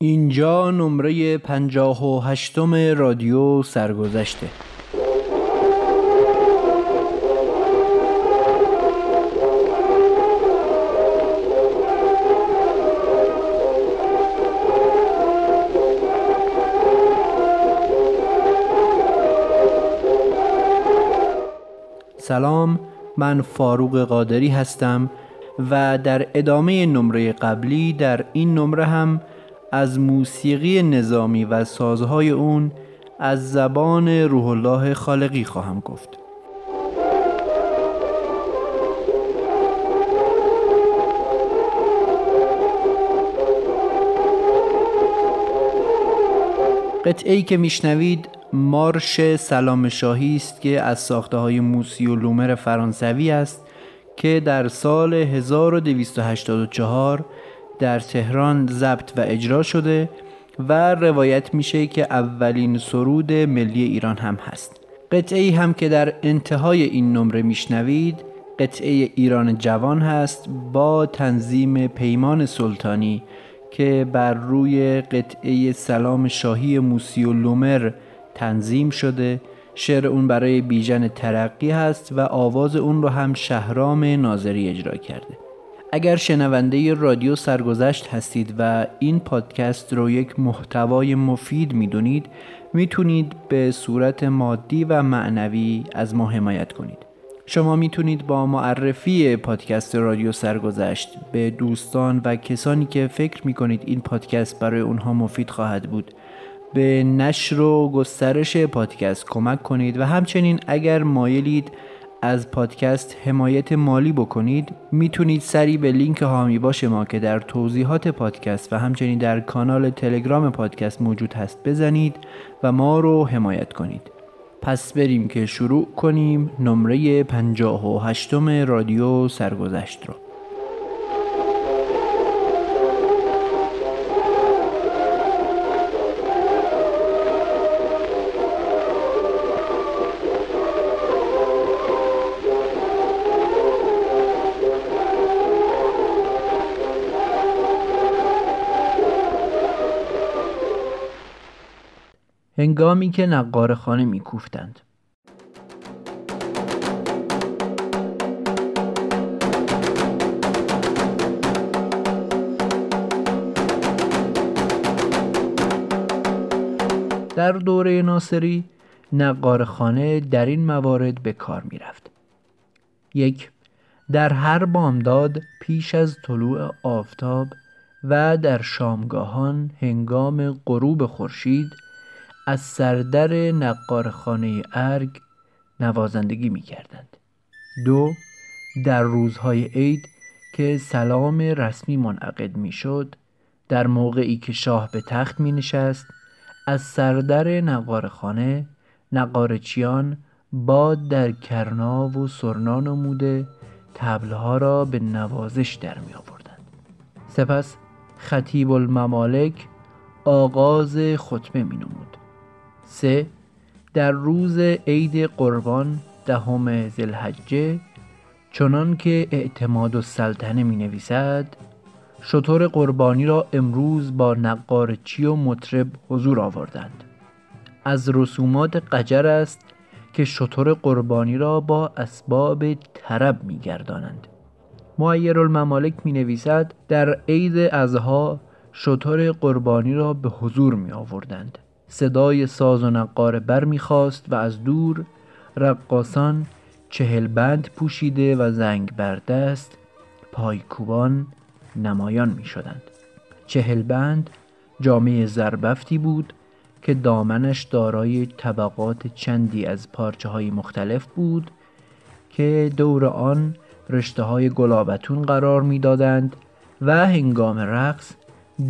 اینجا نمره پنجاه و هشتم رادیو سرگذشته. سلام من فاروق قادری هستم و در ادامه نمره قبلی در این نمره هم از موسیقی نظامی و سازهای اون از زبان روح الله خالقی خواهم گفت. قطعه ای که میشنوید مارش سلام شاهی است که از ساخته های موسی و لومر فرانسوی است که در سال 1284 در تهران ضبط و اجرا شده و روایت میشه که اولین سرود ملی ایران هم هست. قطعه ای هم که در انتهای این نمره میشنوید قطعه ایران جوان هست با تنظیم پیمان سلطانی که بر روی قطعه سلام شاهی موسی و لومر تنظیم شده. شعر اون برای بیژن ترقی هست و آواز اون رو هم شهرام ناظری اجرا کرده. اگر شنونده رادیو سرگذشت هستید و این پادکست رو یک محتوای مفید می‌دونید می‌تونید به صورت مادی و معنوی از ما حمایت کنید. شما می‌تونید با معرفی پادکست رادیو سرگذشت به دوستان و کسانی که فکر می‌کنید این پادکست برای اونها مفید خواهد بود به نشر و گسترش پادکست کمک کنید و همچنین اگر مایلید از پادکست حمایت مالی بکنید می‌تونید سری به لینک هامی باش ما که در توضیحات پادکست و همچنین در کانال تلگرام پادکست موجود هست بزنید و ما رو حمایت کنید. پس بریم که شروع کنیم نمره 58 رادیو سرگذشت رو. هنگامی که نقار خانه میکوفتند در دوره ناصری نقار خانه در این موارد به کار می رفت. یک در هر بامداد پیش از طلوع آفتاب و در شامگاهان هنگام غروب خورشید از سردر نقارخانه ارگ نوازندگی می کردند. دو در روزهای عید که سلام رسمی منعقد می شد در موقعی که شاه به تخت می نشست از سردر نقارخانه نقارچیان باد در کرنا و سرنا نموده تبلها را به نوازش در می آوردند. سپس خطیب الممالک آغاز خطبه می نمود. سه در روز عید قربان دهم ذوالحجه چنان که اعتماد و سلطنه می نویسد شطور قربانی را امروز با نقارچی و مطرب حضور آوردند. از رسومات قجر است که شطور قربانی را با اسباب طرب می گردانند معیر الممالک می نویسد در عید ازها شطور قربانی را به حضور می آوردند صدای ساز و نقاره بر می‌خواست و از دور رقاسان چهل بند پوشیده و زنگ بر دست پایکوبان نمایان می شدند. چهل بند جامعه زربفتی بود که دامنش دارای طبقات چندی از پارچه های مختلف بود که دور آن رشته های گلابتون قرار می‌دادند و هنگام رقص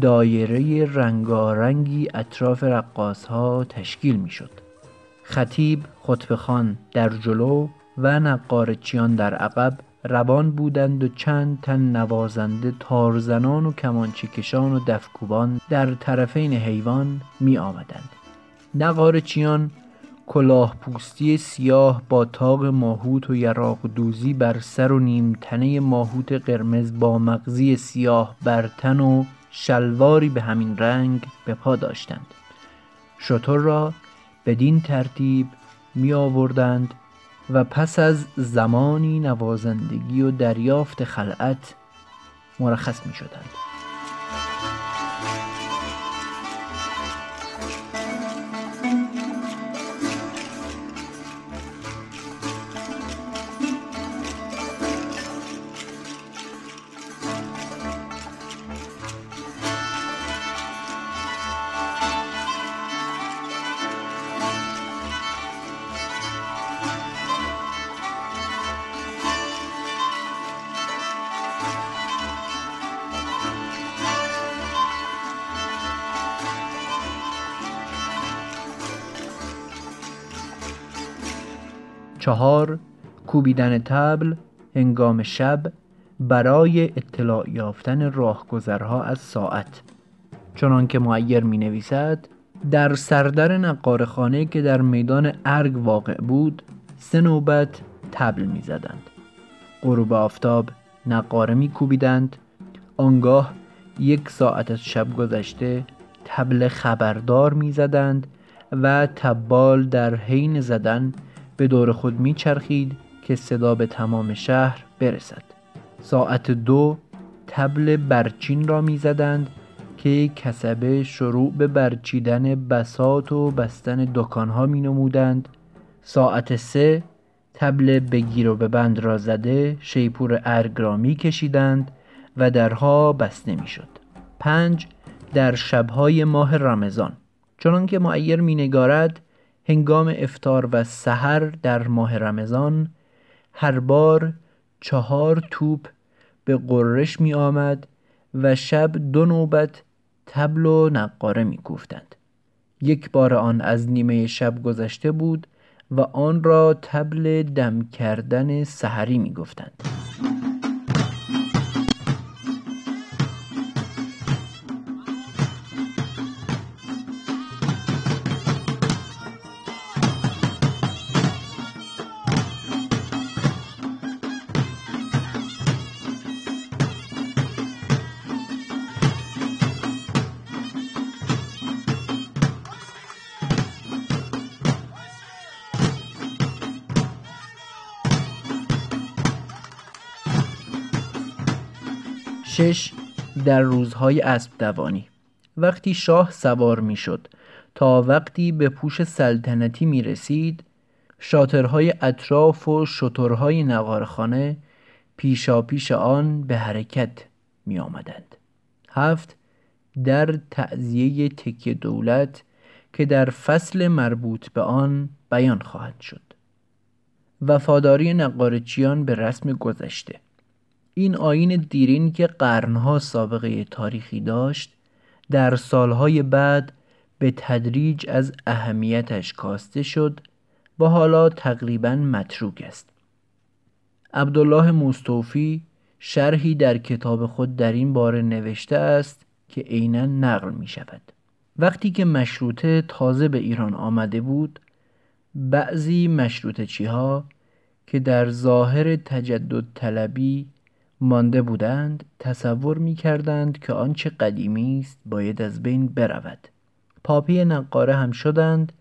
دایره رنگارنگی اطراف رقاص ها تشکیل می شد. خطیب خان در جلو و نقارچیان در عقب روان بودند و چند تن نوازنده تارزنان و کمانچکشان و دفکوبان در طرفین حیوان می آمدند. نقارچیان کلاه پوستی سیاه با تاق ماهوت و یراق دوزی بر سر و نیم تنه ماهوت قرمز با مغزی سیاه بر تن و شلواری به همین رنگ به پا داشتند شطور را بدین ترتیب می آوردند و پس از زمانی نوازندگی و دریافت خلعت مرخص می شدند. چهار کوبیدن تبل هنگام شب برای اطلاع یافتن راهگذرها از ساعت. چنانکه معیر می نویسد در سردر نقارخانه که در میدان ارگ واقع بود سه نوبت تبل می زدند غروب آفتاب نقاره می کوبیدند آنگاه یک ساعت از شب گذشته تبل خبردار می زدند و تبال در حین زدن به دور خود میچرخید که صدا به تمام شهر برسد. ساعت دو تبل برچین را می‌زدند که کسبه شروع به برچیدن بسات و بستن دکانها می نمودند ساعت سه تبل بگیر و به بند را زده شیپور ارگ را می کشیدند و درها بسته می شد. پنج در شبهای ماه رمضان. چنانکه معیر می نگارد هنگام افتار و سحر در ماه رمضان هر بار چهار توپ به قرش می آمد و شب دو نوبت تبل و نقاره می گفتند. یک بار آن از نیمه شب گذشته بود و آن را تبل دم کردن سحری می گفتند. شش در روزهای اسب دوانی وقتی شاه سوار می‌شد تا وقتی به پوش سلطنتی می رسید شاطرهای اطراف و شترهای نقارخانه پیشا پیش آن به حرکت می آمدند. هفت در تعذیه تک دولت که در فصل مربوط به آن بیان خواهد شد. وفاداری نقارچیان به رسم گذشته. این آین دیرین که قرنها سابقه تاریخی داشت در سالهای بعد به تدریج از اهمیتش کاسته شد و حالا تقریبا متروک است. عبدالله مستوفی شرحی در کتاب خود در این باره نوشته است که عینا نقل می شود. وقتی که مشروطه تازه به ایران آمده بود بعضی مشروطه چیها که در ظاهر تجدد طلبی مانده بودند تصور می کردند که آنچه قدیمی است باید از بین برود. پاپی نقاره هم شدند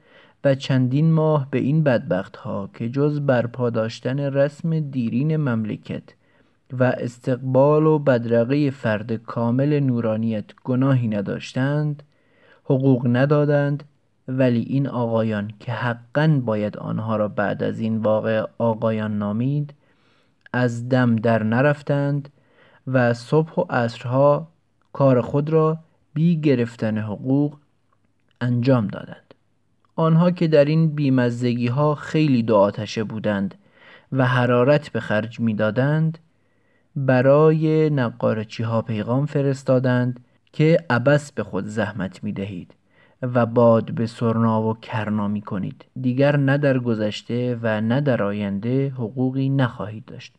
و چندین ماه به این بدبخت ها که جز برپا داشتن رسم دیرین مملکت و استقبال و بدرقه فرد کامل نورانیت گناهی نداشتند حقوق ندادند ولی این آقایان که حقا باید آنها را بعد از این واقع آقایان نامید از دم در نرفتند و صبح و عصرها کار خود را بی گرفتن حقوق انجام دادند. آنها که در این بیمزدگی ها خیلی دو آتشه بودند و حرارت به خرج می‌دادند برای نقارچی ها پیغام فرستادند که عبس به خود زحمت می دهید و باد به سرنا و کرنا می کنید دیگر نه در گذشته و نه در آینده حقوقی نخواهید داشت.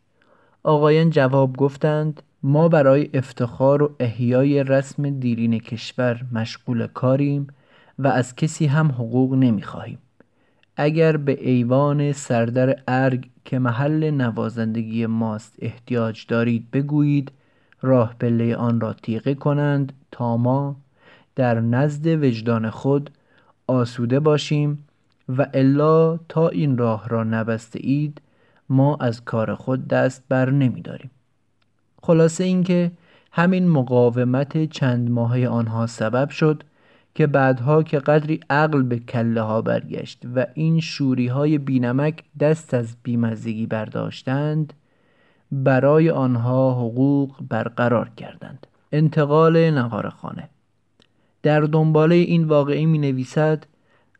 آقایان جواب گفتند ما برای افتخار و احیای رسم دیرین کشور مشغول کاریم و از کسی هم حقوق نمی‌خواهیم. اگر به ایوان سردر ارگ که محل نوازندگی ماست احتیاج دارید بگویید راه پله آن را تیغه کنند تا ما در نزد وجدان خود آسوده باشیم و الا تا این راه را نبسته اید ما از کار خود دست بر نمی داریم. خلاصه اینکه همین مقاومت چند ماهه آنها سبب شد که بعدها که قدری عقل به کله ها برگشت و این شوری های بینمک دست از بیمزگی برداشتند برای آنها حقوق برقرار کردند انتقال نقار خانه در دنباله این واقعی می نویسد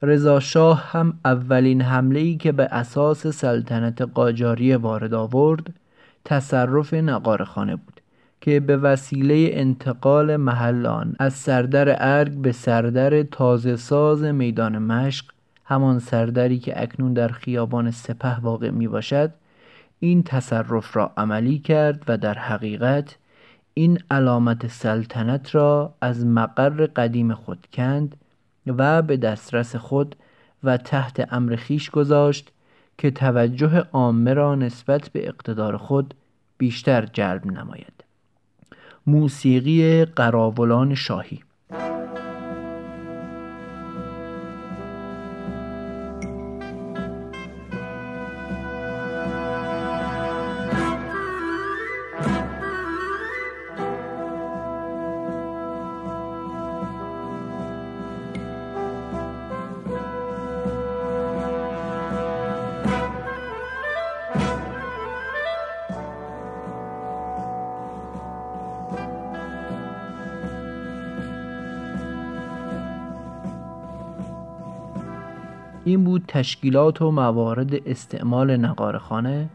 رضا شاه هم اولین حمله ای که به اساس سلطنت قاجاریه وارد آورد تصرف نقارخانه بود که به وسیله انتقال محلان از سردر ارگ به سردر تازه ساز میدان مشق همان سردری که اکنون در خیابان سپه واقع می باشد این تصرف را عملی کرد و در حقیقت این علامت سلطنت را از مقر قدیم خود کند و به دسترس خود و تحت امر خیش گذاشت که توجه عامه را نسبت به اقتدار خود بیشتر جلب نماید. موسیقی قراولان شاهی تشکیلات و موارد استعمال نقارخانه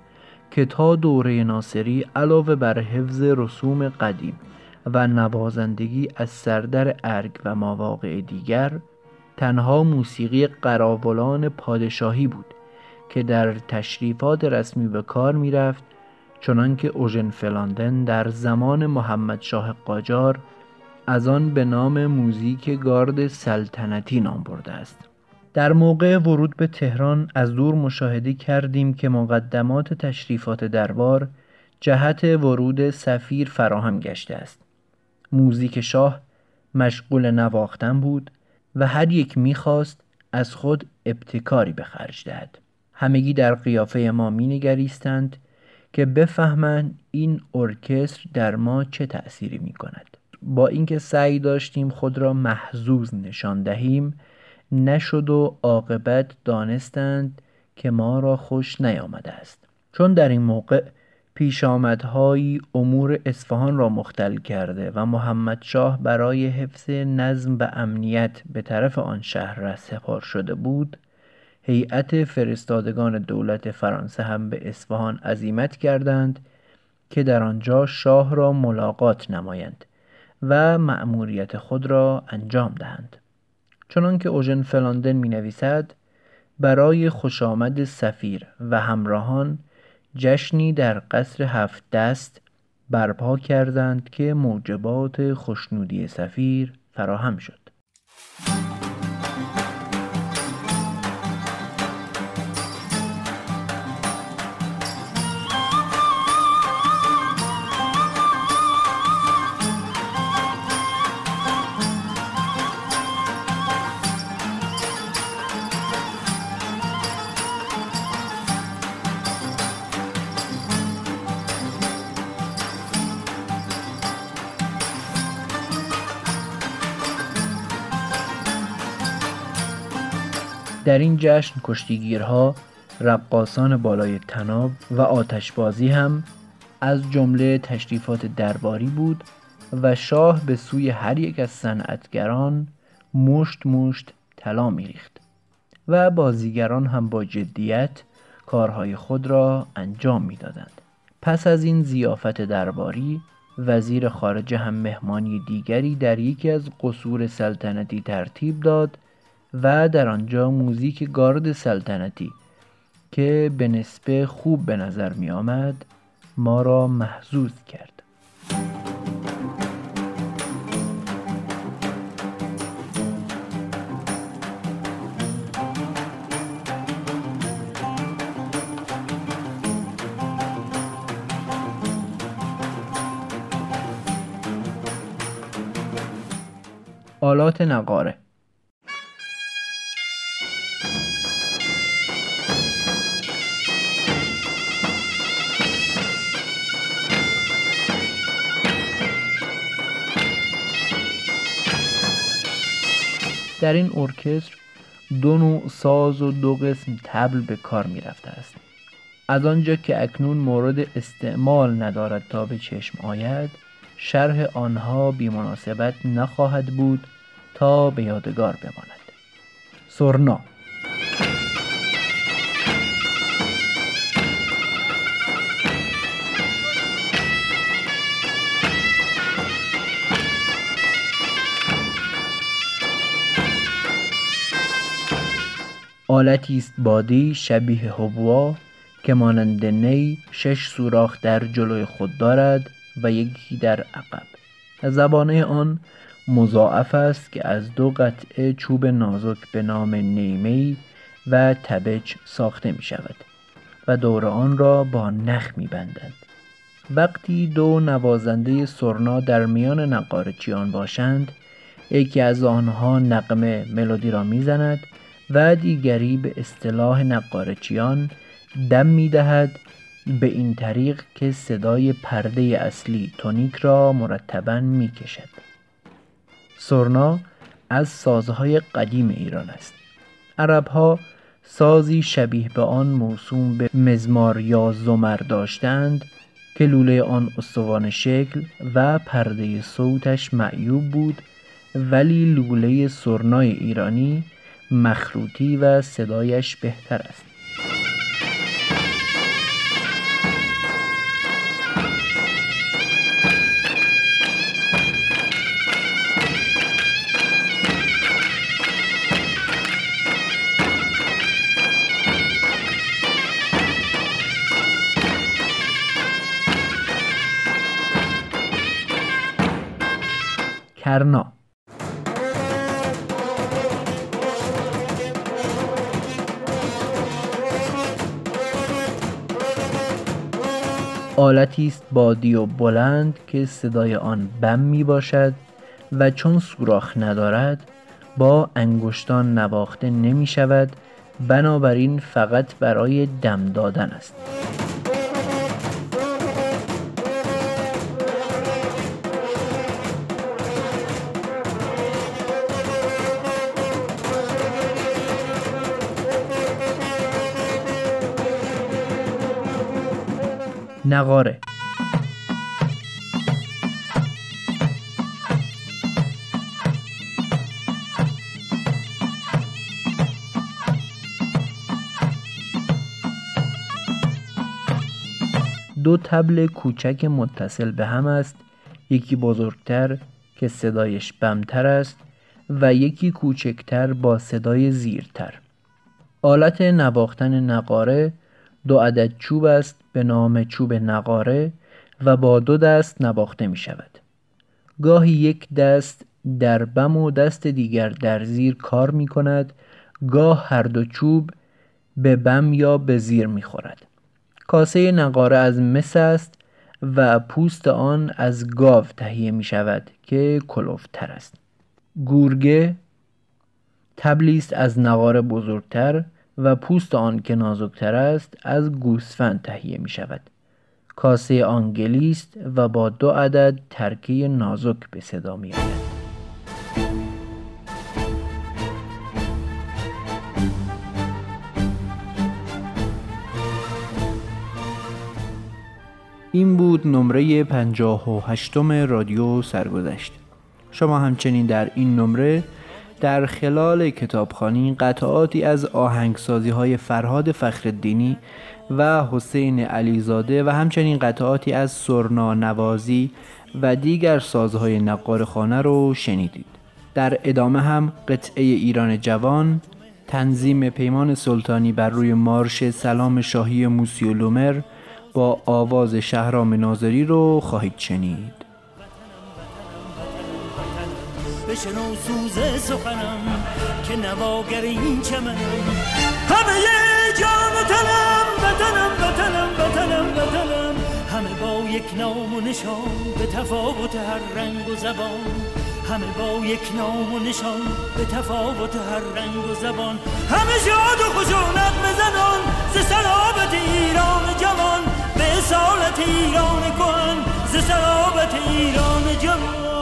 که تا دوره ناصری علاوه بر حفظ رسوم قدیم و نوازندگی از سردر ارگ و مواقع دیگر تنها موسیقی قراولان پادشاهی بود که در تشریفات رسمی به کار می رفت چنانکه اوژن فلاندن در زمان محمد شاه قاجار از آن به نام موزیک گارد سلطنتی نام برده است. در موقع ورود به تهران از دور مشاهده کردیم که مقدمات تشریفات دربار جهت ورود سفیر فراهم گشته است. موزیک شاه مشغول نواختن بود و هر یک می‌خواست از خود ابتکاری به خرج دهد. همگی در قیافه ما مینگریستند که بفهمند این ارکستر در ما چه تأثیری می کند با اینکه سعی داشتیم خود را محزوز نشان دهیم نشد و عاقبت دانستند که ما را خوش نیامده است. چون در این موقع پیشامدهایی امور اصفهان را مختل کرده و محمد شاه برای حفظ نظم و امنیت به طرف آن شهر سپار شده بود هیئت فرستادگان دولت فرانسه هم به اصفهان عزیمت کردند که در آنجا شاه را ملاقات نمایند و مأموریت خود را انجام دهند. چنانکه اوژن فلاندن می نویسد برای خوش آمد سفیر و همراهان جشنی در قصر هفت دست برپا کردند که موجبات خوشنودی سفیر فراهم شد. در این جشن کشتیگیرها رقاسان بالای تناب و آتشبازی هم از جمله تشریفات درباری بود و شاه به سوی هر یک از صنعتگران مشت مشت طلا میریخت و بازیگران هم با جدیت کارهای خود را انجام می‌دادند. پس از این زیافت درباری وزیر خارجه هم مهمانی دیگری در یکی از قصور سلطنتی ترتیب داد و در آنجا موزیک گارد سلطنتی که به نسبه خوب به نظر می آمد ما را محضوظ کرد. آلات نقاره در این ارکستر دو نوع ساز و دو قسم تبل به کار می رفته است. از آنجا که اکنون مورد استعمال ندارد تا به چشم آید شرح آنها بیمناسبت نخواهد بود تا به یادگار بماند. سرنا آلتی است بادی شبیه حبوا که مانند نی شش سوراخ در جلوی خود دارد و یکی در عقب زبانه آن مضاعف است که از دو قطعه چوب نازک به نام نیمهی و تبج ساخته می شود و دور آن را با نخ می بندند. وقتی دو نوازنده سرنا در میان نقارچیان باشند یکی از آنها نقمه ملودی را می‌زند و دیگری به اصطلاح نقارچیان دم می دهد به این طریق که صدای پرده اصلی تونیک را مرتبا می کشد. سرنا از سازهای قدیم ایران است. عربها سازی شبیه به آن موسوم به مزمار یا زمر داشتند که لوله آن استوان شکل و پرده صوتش معیوب بود ولی لوله سرنای ایرانی مخروطی و صدایش بهتر است. کرنا آلتی است بادی و بلند که صدای آن بم می باشد و چون سوراخ ندارد با انگشتان نواخته نمی شود بنابراین فقط برای دم دادن است. نقاره. دو تبل کوچک متصل به هم است. یکی بزرگتر که صدایش بمتر است و یکی کوچکتر با صدای زیرتر. آلت نواختن نقاره دو عدد چوب است به نام چوب نقاره و با دو دست نواخته می شود گاهی یک دست در بم و دست دیگر در زیر کار می کند گاه هر دو چوب به بم یا به زیر می خورد کاسه نقاره از مس است و پوست آن از گاو تهیه می شود که کلوفتر است. گورگه تبلیست از نقاره بزرگتر و پوست آن که نازکتر است از گوسفند تهیه می شود کاسه آنگلیست و با دو عدد ترکه نازک به صدا می آید این بود نمره پنجاه و هشتم رادیو سرگذشت. شما همچنین در این نمره در خلال کتابخانی قطعاتی از آهنگسازی های فرهاد فخردینی و حسین علیزاده و همچنین قطعاتی از سرنا نوازی و دیگر سازهای نقار خانه رو شنیدید. در ادامه هم قطعه ایران جوان تنظیم پیمان سلطانی بر روی مارش سلام شاهی موسیولومر با آواز شهرام ناظری رو خواهید شنید. بشنو سوز سخنم که نواگر این چمنم. همه جان و تنم وطنم وطنم وطنم وطنم. همه با یک نام و نشان به تفاوت هر رنگ و زبان. همه با یک نام و نشان به تفاوت هر رنگ و زبان. همه شاد و خوش و نقم زنان ز سرابت ایران جوان. به اصالت ایران کهن ز سرابت ایران جوان.